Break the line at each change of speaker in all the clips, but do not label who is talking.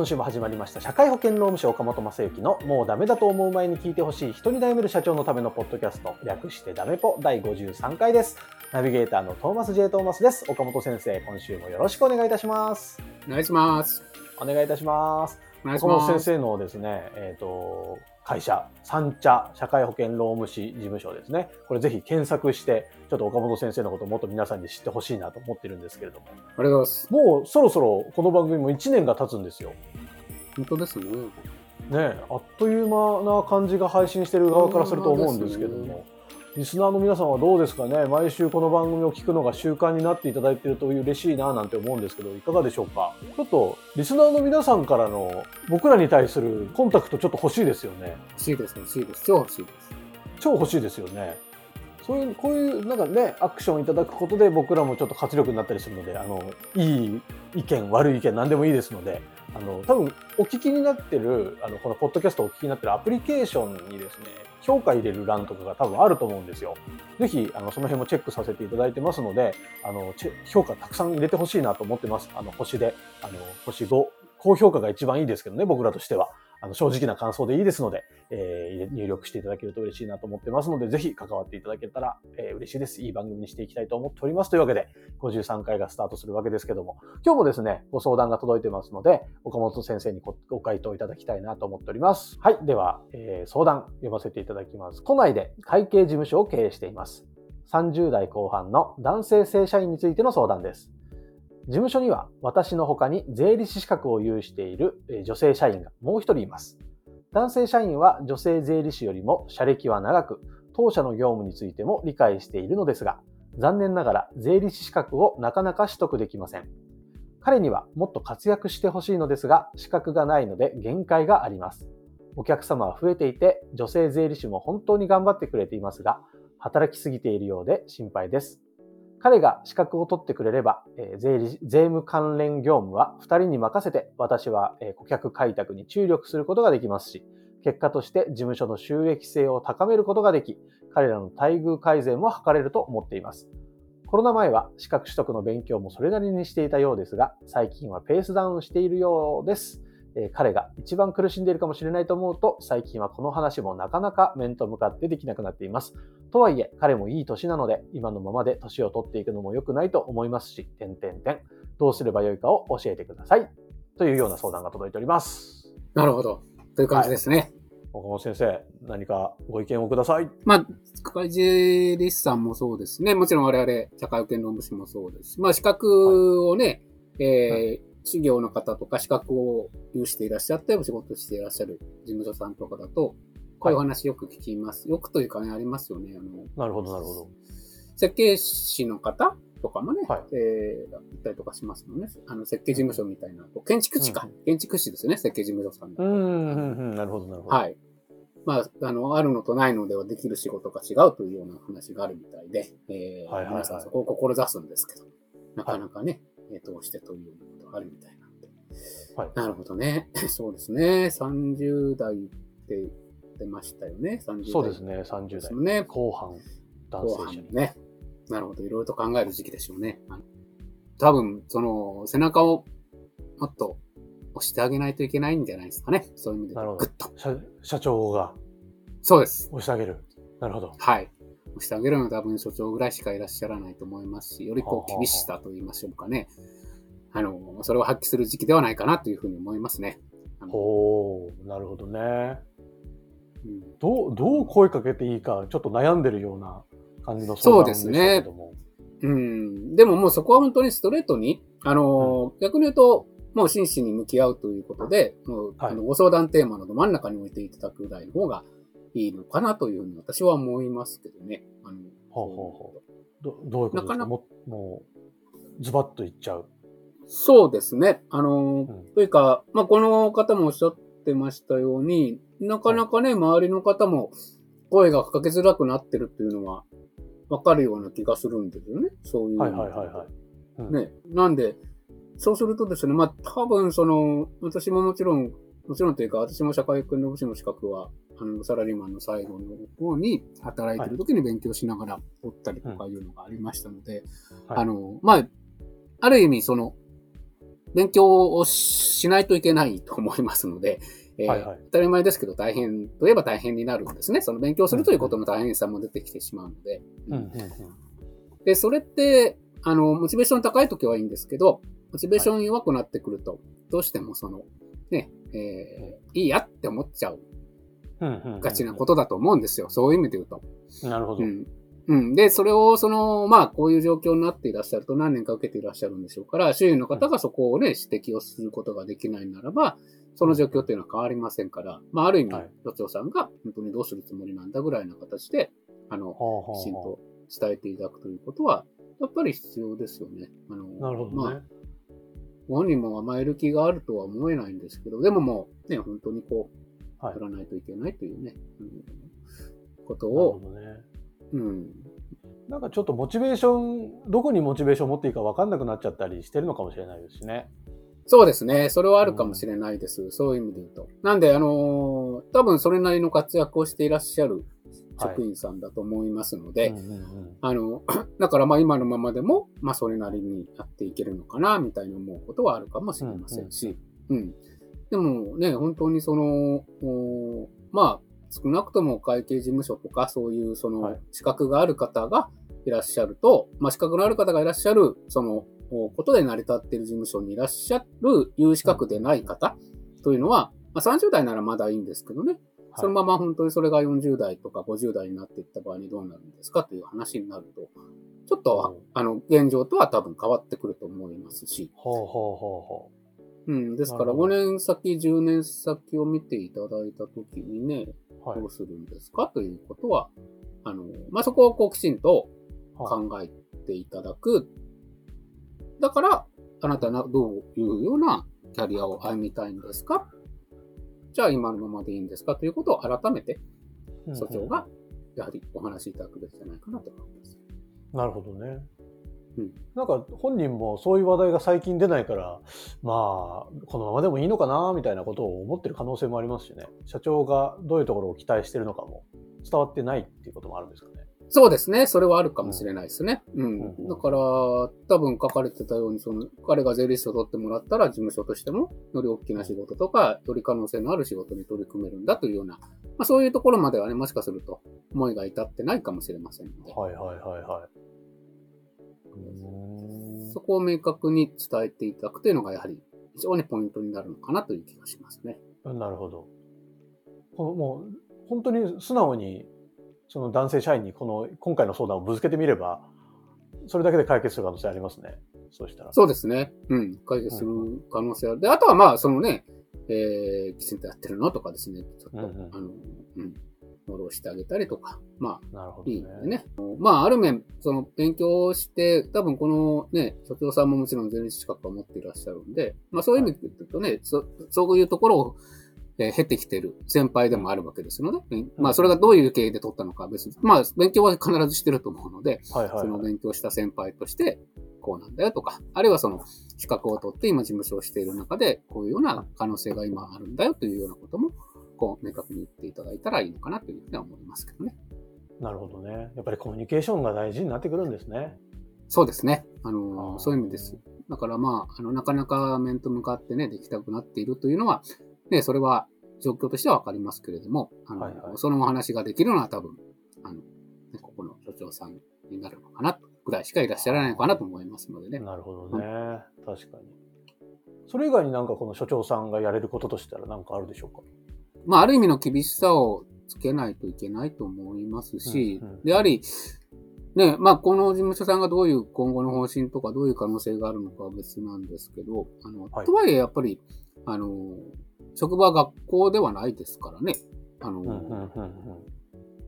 今週も始まりました。社会保険労務士岡本正幸のもうダメだと思う前に聞いてほしい人に悩める社長のためのポッドキャスト、略してダメポ第53回です。ナビゲーターのトーマス J. トーマスです。岡本先生、今週もよろしくお願いいたします。
お願いします。
お願いいたします。岡本。先生のですね、えっ、と、会社、三茶社会保険労務士事務所ですね。これぜひ検索して、ちょっと岡本先生のことをもっと皆さんに知ってほしいなと思ってるんですけれども。
ありがとうございます。
もうそろそろこの番組も1年が経つんですよ。
本当ですね。
ねえあっという間な感じが配信してる側からすると思うんですけども、リスナーの皆さんはどうですかね？毎週この番組を聞くのが習慣になっていただいていると嬉しいななんて思うんですけどいかがでしょうか？ちょっとリスナーの皆さんからの僕らに対するコンタクトちょっと欲しいですよね。
欲しいです、欲しいです。超欲しいです。
超欲しいですよね。そういうこういうなんかねアクションいただくことで僕らもちょっと活力になったりするのであのいい意見悪い意見何でもいいですのであの多分お聞きになってるあのこのポッドキャストをお聞きになってるアプリケーションにですね評価入れる欄とかが多分あると思うんですよ。ぜひあのその辺もチェックさせていただいてますのであの評価たくさん入れてほしいなと思ってます。あの星であの星5高評価が一番いいですけどね僕らとしては。あの正直な感想でいいですので、えー入力していただけると嬉しいなと思ってますので、ぜひ関わっていただけたら、えー嬉しいです。いい番組にしていきたいと思っております。というわけで、53回がスタートするわけですけども、今日もですね、ご相談が届いてますので、岡本先生にご回答いただきたいなと思っております。はい。では、えー相談読ませていただきます。都内で会計事務所を経営しています。30代後半の男性正社員についての相談です。事務所には私の他に税理士資格を有している女性社員がもう一人います。男性社員は女性税理士よりも社歴は長く、当社の業務についても理解しているのですが、残念ながら税理士資格をなかなか取得できません。彼にはもっと活躍してほしいのですが、資格がないので限界があります。お客様は増えていて、女性税理士も本当に頑張ってくれていますが、働きすぎているようで心配です。彼が資格を取ってくれれば、えー税理税務関連業務は2人に任せて、私はえー顧客開拓に注力することができますし、結果として事務所の収益性を高めることができ、彼らの待遇改善も図れると思っています。コロナ前は資格取得の勉強もそれなりにしていたようですが、最近はペースダウンしているようです。えー彼が一番苦しんでいるかもしれないと思うと、最近はこの話もなかなか面と向かってできなくなっています。とはいえ、彼もいい年なので、今のままで年を取っていくのも良くないと思いますし、点々点。どうすればよいかを教えてください。というような相談が届いております。
なるほど。という感じですね。
岡本先生、何かご意見をください。
まあ、会計理士さんもそうですね。もちろん我々、社会保険労務士もそうですし、まあ、資格をね、えー企業の方とか資格を有していらっしゃってお仕事していらっしゃる事務所さんとかだと、こういうお話よく聞きます。よくというかね、ありますよね。あの、
なるほど、なるほど。
設計士の方とかもね、
はい
えー、行ったりとかしますもんね。あの、設計事務所みたいな。建築士か。建築士ですよね、設計事務所さんだと
うーん、うんうんなるほど、なるほど。
はい。まあ、あの、あるのとないのではできる仕事が違うというような話があるみたいで、えー
はいはいはい
皆さんそこを志すんですけど、なかなかね、えー、通してというようなことがあるみたいなんで。
はい
なるほどね。そうですね。30代って出ましたよね。30代。
そうですね、30代。
ね。
後半、男
後
性者
ね。なるほど。いろいろと考える時期でしょうね。多分、その、背中をもっと押してあげないといけないんじゃないですかね。そういう意味で。
なるほど。社社長が
そうです。
押してあげる。なるほど。
はい。押してあげるのは多分所長ぐらいしかいらっしゃらないと思いますし、よりこう厳しさと言いましょうかね。あの、それを発揮する時期ではないかなというふうに思いますね。あの
ほう、なるほどね。
うん
どう、どう声かけていいか、ちょっと悩んでるような感じの相談でしたけども。
うん。でももうそこは本当にストレートに、あの、逆に言うと、もう真摯に向き合うということで、もう、
はい
あのご相談テーマのど真ん中に置いていただくぐらいの方がいいのかなというふうに私は思いますけどね。あの
ほうほうほどどういうことですか？
なかなか
ももう、ズバッといっちゃう。
そうですね。あの、
ん
というか、まあ、この方もおっしゃってましたように、なかなかね、周りの方も声がかけづらくなってるっていうのは、わかるような気がするんですよね。そういう。
はいはいはいはい。うん
ね。なんで、そうするとですね、まあ、多分その、私ももちろん、もちろんというか、私も社会科の部士の資格は、あの、サラリーマンの最後の方に働いてる時に勉強しながら取ったりとかいうのがありましたので、
はい。
あの、まあ、ある意味その、勉強をしないといけないと思いますので、えー
はいはい。
当たり前ですけど大変といえば大変になるんですね。その勉強するということの大変さも出てきてしまうので。
うんうんうん。
で、それって、あの、モチベーション高い時はいいんですけど、モチベーション弱くなってくると、どうしてもその、ね、えーいいやって思っちゃうがちなことだと思うんですよ。そういう意味で言うと。
なるほど。
うん。うん。で、それを、その、まあ、こういう状況になっていらっしゃると何年か受けていらっしゃるんでしょうから、周囲の方がそこをね、指摘をすることができないならば、その状況っていうのは変わりませんから、まあ、ある意味
はい、
所長さんが本当にどうするつもりなんだぐらいな形で、あの、きちんと伝えていただくということは、やっぱり必要ですよね。あの、
なるほどね。
まあ、ご本人も甘える気があるとは思えないんですけど、でももう、ね、本当にこう、
はい
取らないといけないというね、うんこと
なるほ
を、
どね。
うん、
なんかちょっとモチベーション、どこにモチベーションを持っていいか分かんなくなっちゃったりしてるのかもしれないですしね。
そうですね。それはあるかもしれないです。そういう意味で言うと。なんで、あのー多分それなりの活躍をしていらっしゃる職員さんだと思いますので、あの、だからまあ今のままでも、まあそれなりにやっていけるのかな、みたいに思うことはあるかもしれませんし、うん、でもね、本当にその、おまあ少なくとも会計事務所とかそういうその
はい。
資格がある方がいらっしゃると、まあ資格のある方がいらっしゃる、その、おことで成り立っている事務所にいらっしゃる有資格でない方というのは、まあ30代ならまだいいんですけどね、そのまま本当にそれが40代とか50代になっていった場合にどうなるんですかという話になると、ちょっと、あの、現状とは多分変わってくると思いますし、
ほうほうほうほ
う。ん、ですから
なるほど。
5年先、10年先を見ていただいたときにね、
う。はい。
どうするんですかということは、あの、まあ、そこをこうきちんと
はい。
考えていただく。だから、あなたはどういうようなキャリアを歩みたいんですかじゃあ今のままでいいんですかということを改めて所長が、やはりお話しいただくべきじゃないかなと思います。
なるほどね。
うん
なんか本人もそういう話題が最近出ないから、まあ、このままでもいいのかな、みたいなことを思ってる可能性もありますしね。社長がどういうところを期待してるのかも伝わってないっていうこともあるんですかね。
そうですね。それはあるかもしれないですね。うん。
うん
だから、多分書かれてたように、その、彼が税理士を取ってもらったら、事務所としても、より大きな仕事とか、より可能性のある仕事に取り組めるんだというような、まあそういうところまではね、もしかすると、思いが至ってないかもしれませんので、
はいはいはいはい。
そこを明確に伝えていただくというのが、やはり、非常にポイントになるのかなという気がしますね。
なるほど。もう本当に素直にその男性社員にこの今回の相談をぶつけてみれば、それだけで解決する可能性ありますね。そうしたら。
そうですね。うん。解決する可能性ある。で、あとはまあ、そのね、えー、きちんとやってるのとかですね、ちょっと、
うんうん
あの、うん、フォローしてあげたりとか、まあ、
なるほどね。
いいね。まあ、ある面、その、勉強して、多分このね、所長さんももちろん税理士資格を持っていらっしゃるんで、まあそういう意味で言うとね、そそういうところを、えー経てきてる先輩でもあるわけですので、うんまあそれがどういう経緯で取ったのかは別に、まあ勉強は必ずしてると思うので、
はいはい、
その
はい。
勉強した先輩として、こうなんだよとか、あるいはその資格を取って今事務所をしている中で、こういうような可能性が今あるんだよというようなことも、こう明確に言っていただいたらいいのかなというふうには思いますけどね。
なるほどね。やっぱりコミュニケーションが大事になってくるんですね。
そうですね。あのそういう意味です。だからまあ、あの、なかなか面と向かってね、できたくなっているというのは、ね、それは状況としてはわかりますけれども、あの、
はいはい
そのお話ができるのは多分、あの、ね、ここの所長さんになるのかな、ぐらいしかいらっしゃらないのかなと思いますのでね。
なるほどね。確かに。それ以外になんかこの所長さんがやれることとしたら何かあるでしょうか？
まあ、ある意味の厳しさをつけないといけないと思いますし、
うんうん
であり、ね、まあ、この事務所さんがどういう今後の方針とか、どういう可能性があるのかは別なんですけど、あの、
はい
とはいえ、やっぱり、あの、職場、学校ではないですからね。あの、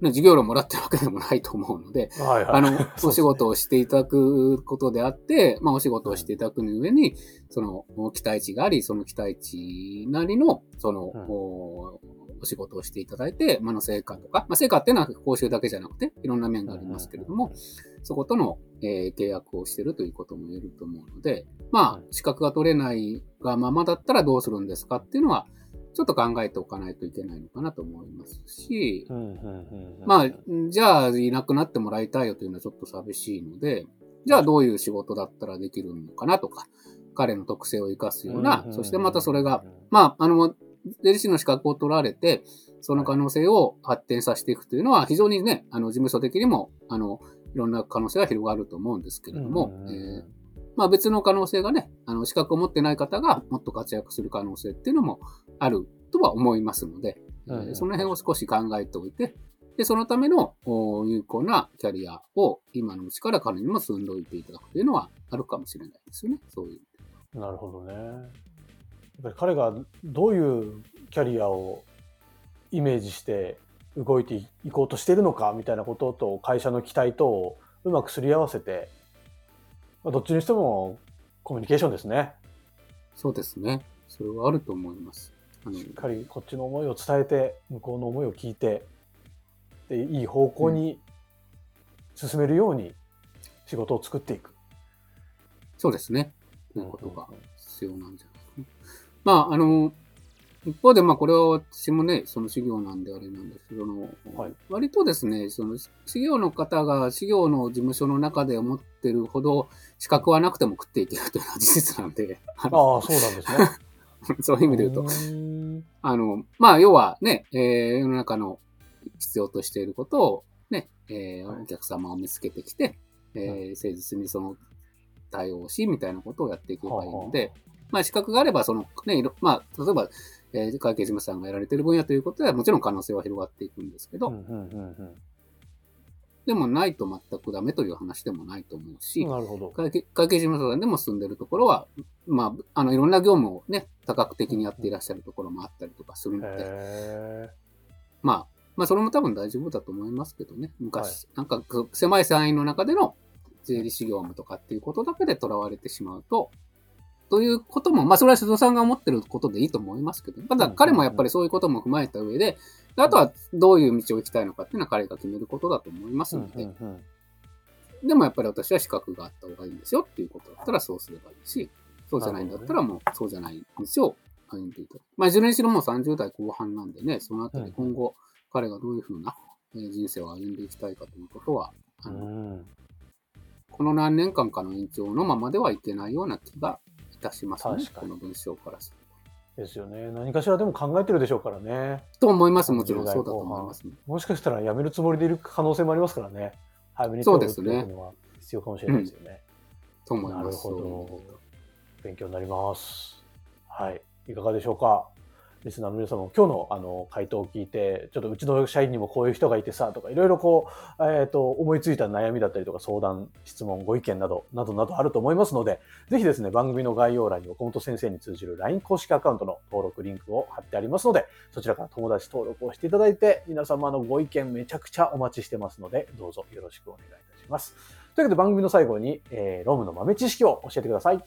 ね、授業料もらってるわけでもないと思うので、
うん。はいはい。
あの、お仕事をしていただくことであって、まあ、お仕事をしていただくの上に、その、期待値があり、その期待値なりの、その、
うん
おお仕事をしていただいて、まあ、の成果とか、まあ、成果っていうのは報酬だけじゃなくて、いろんな面がありますけれども、そことの、えー契約をしているということも言えると思うので、まあ
う、
資格が取れないがままだったらどうするんですかっていうのは、ちょっと考えておかないといけないのかなと思いますし、まあ、じゃあ、いなくなってもらいたいよというのはちょっと寂しいので、じゃあどういう仕事だったらできるのかなとか、彼の特性を生かすような、そしてまたそれが、、まあ、あの、税理士の資格を取られて、その可能性を発展させていくというのは、非常にね、あの、事務所的にも、あの、いろんな可能性が広がると思うんですけれども、えーまあ別の可能性がね、あの、資格を持ってない方がもっと活躍する可能性っていうのもあるとは思いますので、えー
うんうん
その辺を少し考えておいて、で、そのためのお有効なキャリアを今のうちから彼にも進んでおいていただくというのはあるかもしれないですよね。そういう。
なるほどね。やっぱり彼がどういうキャリアをイメージして動いていこうとしているのかみたいなことと会社の期待とをうまくすり合わせて、まあ、どっちにしてもコミュニケーションですね。
そうですね。それはあると思います。
しっかりこっちの思いを伝えて向こうの思いを聞いてでいい方向に進めるように仕事を作っていく。
そうですね。ということが必要なんじゃないかな。まあ、あの、一方で、まあ、これは私もね、その修行なんであれなんですけど、あの
はい。
割とですね、その修行の方が修行の事務所の中で思ってるほど資格はなくても食っていけるというのは事実なんで、あの
ああ、そうなんですね。
そういう意味で言うと。あの、まあ、要はね、えー世の中の必要としていることをね、えー
はい。
お客様を見つけてきて、えー誠実にその対応をし、みたいなことをやっていけばいいので、まあ、資格があれば、その、ね、いろまあ、例えば、えー会計事務さんがやられている分野ということでは、もちろん可能性は広がっていくんですけど、
うんうんうん
でもないと全くダメという話でもないと思うし、
うんなるほど。
会計会計事務所さんでも住んでるところは、まあ、あの、いろんな業務をね、多角的にやっていらっしゃるところもあったりとかするので、
へ
まあ、まあ、それも多分大丈夫だと思いますけどね。昔、なんか、狭い範囲の中での税理士業務とかっていうことだけで囚われてしまうと、ということも、まあ、それは瀬戸さんが思ってることでいいと思いますけど、ただ彼もやっぱりそういうことも踏まえた上で、であとはどういう道を行きたいのかっていうのは彼が決めることだと思います
うん
ので、でもやっぱり私は資格があった方がいいんですよっていうことだったらそうすればいいし、そうじゃないんだったらもうそうじゃない道を歩んでいただく。まあ、いずれにしろもう30代後半なんでね、そのあたり今後彼がどういうふうなえー人生を歩んでいきたいかということは、あ
う
の
ん。
この何年間かの延長のままではいけないような気がいたしますね
確。かに
この文章からする
ですよね。何かしらでも考えてるでしょうからね。
と。と思います。もちろん
30代
そうだと思います、ね。
もしかしたら辞めるつもりでいる可能性もありますからね。早めに
そうですね
手を打っておくのは必要かもしれないですよね。
と思います。
なるほど勉強になります。はい。いかがでしょうか？リスナーの皆さんも今日のあの回答を聞いて、ちょっとうちの社員にもこういう人がいてさ、とかいろいろこう、えっ、と、思いついた悩みだったりとか相談、質問、ご意見など、などなどあると思いますので、ぜひですね、番組の概要欄に岡本先生に通じる LINE 公式アカウントの登録リンクを貼ってありますので、そちらから友達登録をしていただいて、皆様のご意見めちゃくちゃお待ちしてますので、どうぞよろしくお願いいたします。というわけで番組の最後に、えーロームの豆知識を教えてください。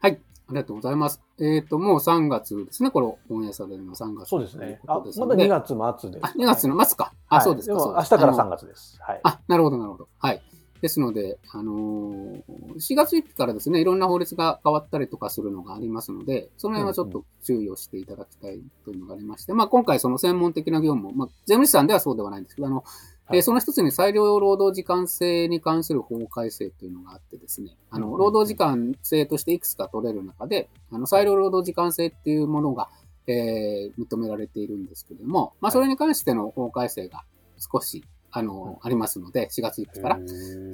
はい。ありがとうございます。えっ、と、もう3月ですね。これ、オンエアされるのは3月
そうですね。あ、まだ
ことですので
2月末です、
あ、2月の末か。あ、
はい
そうですか。
明日から
あの
3月です。はい。
あ、なるほど、なるほど。はい。ですので、あのー4月1日からですね、いろんな法律が変わったりとかするのがありますので、その辺はちょっと注意をしていただきたいというのがありまして、まあ今回その専門的な業務を、まあ税務士さんではそうではないんですけど、あの、
はい。
えーその一つに裁量労働時間制に関する法改正というのがあってですね、あの、労働時間制としていくつか取れる中で、あの、裁量労働時間制っていうものが、えー認められているんですけれども、まあそれに関しての法改正が少し、あの、ありますので、4月1日から。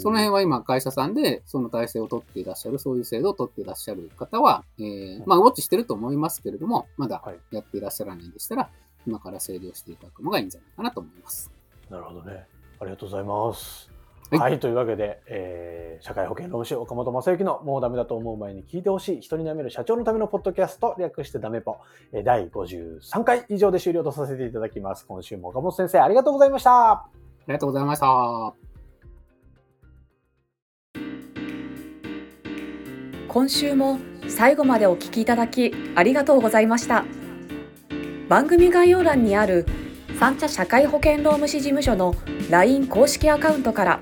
その辺は今、会社さんでその体制を取っていらっしゃる、そういう制度を取っていらっしゃる方は、えーまあ、ウォッチしてると思いますけれども、まだ
はい。
やっていらっしゃらないんでしたら、今から整理をしていただくのがいいんじゃないかなと思います。
なるほどね。ありがとうございます。
はい
はい、というわけで、えー社会保険労務士岡本正幸のもうダメだと思う前に聞いてほしい人に舐める社長のためのポッドキャスト略してダメポ、えー第53回以上で終了とさせていただきます。今週も岡本先生ありがとうございました。
ありがとうございました。
今週も最後までお聞きいただきありがとうございました番組概要欄にある三茶社会保険労務士事務所の LINE 公式アカウントから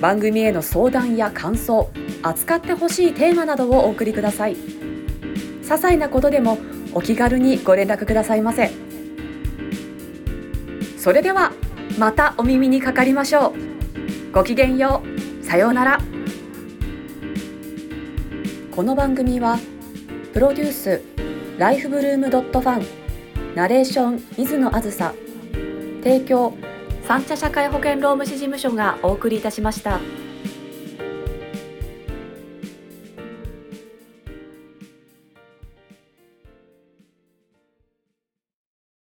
番組への相談や感想扱ってほしいテーマなどをお送りください。些細なことでもお気軽にご連絡くださいませ。それではまたお耳にかかりましょう。ごきげんよう。さようなら。この番組はプロデュースライフブルームドットファンナレーション水野あずさ提供三茶社会保険労務士事務所がお送りいたしました。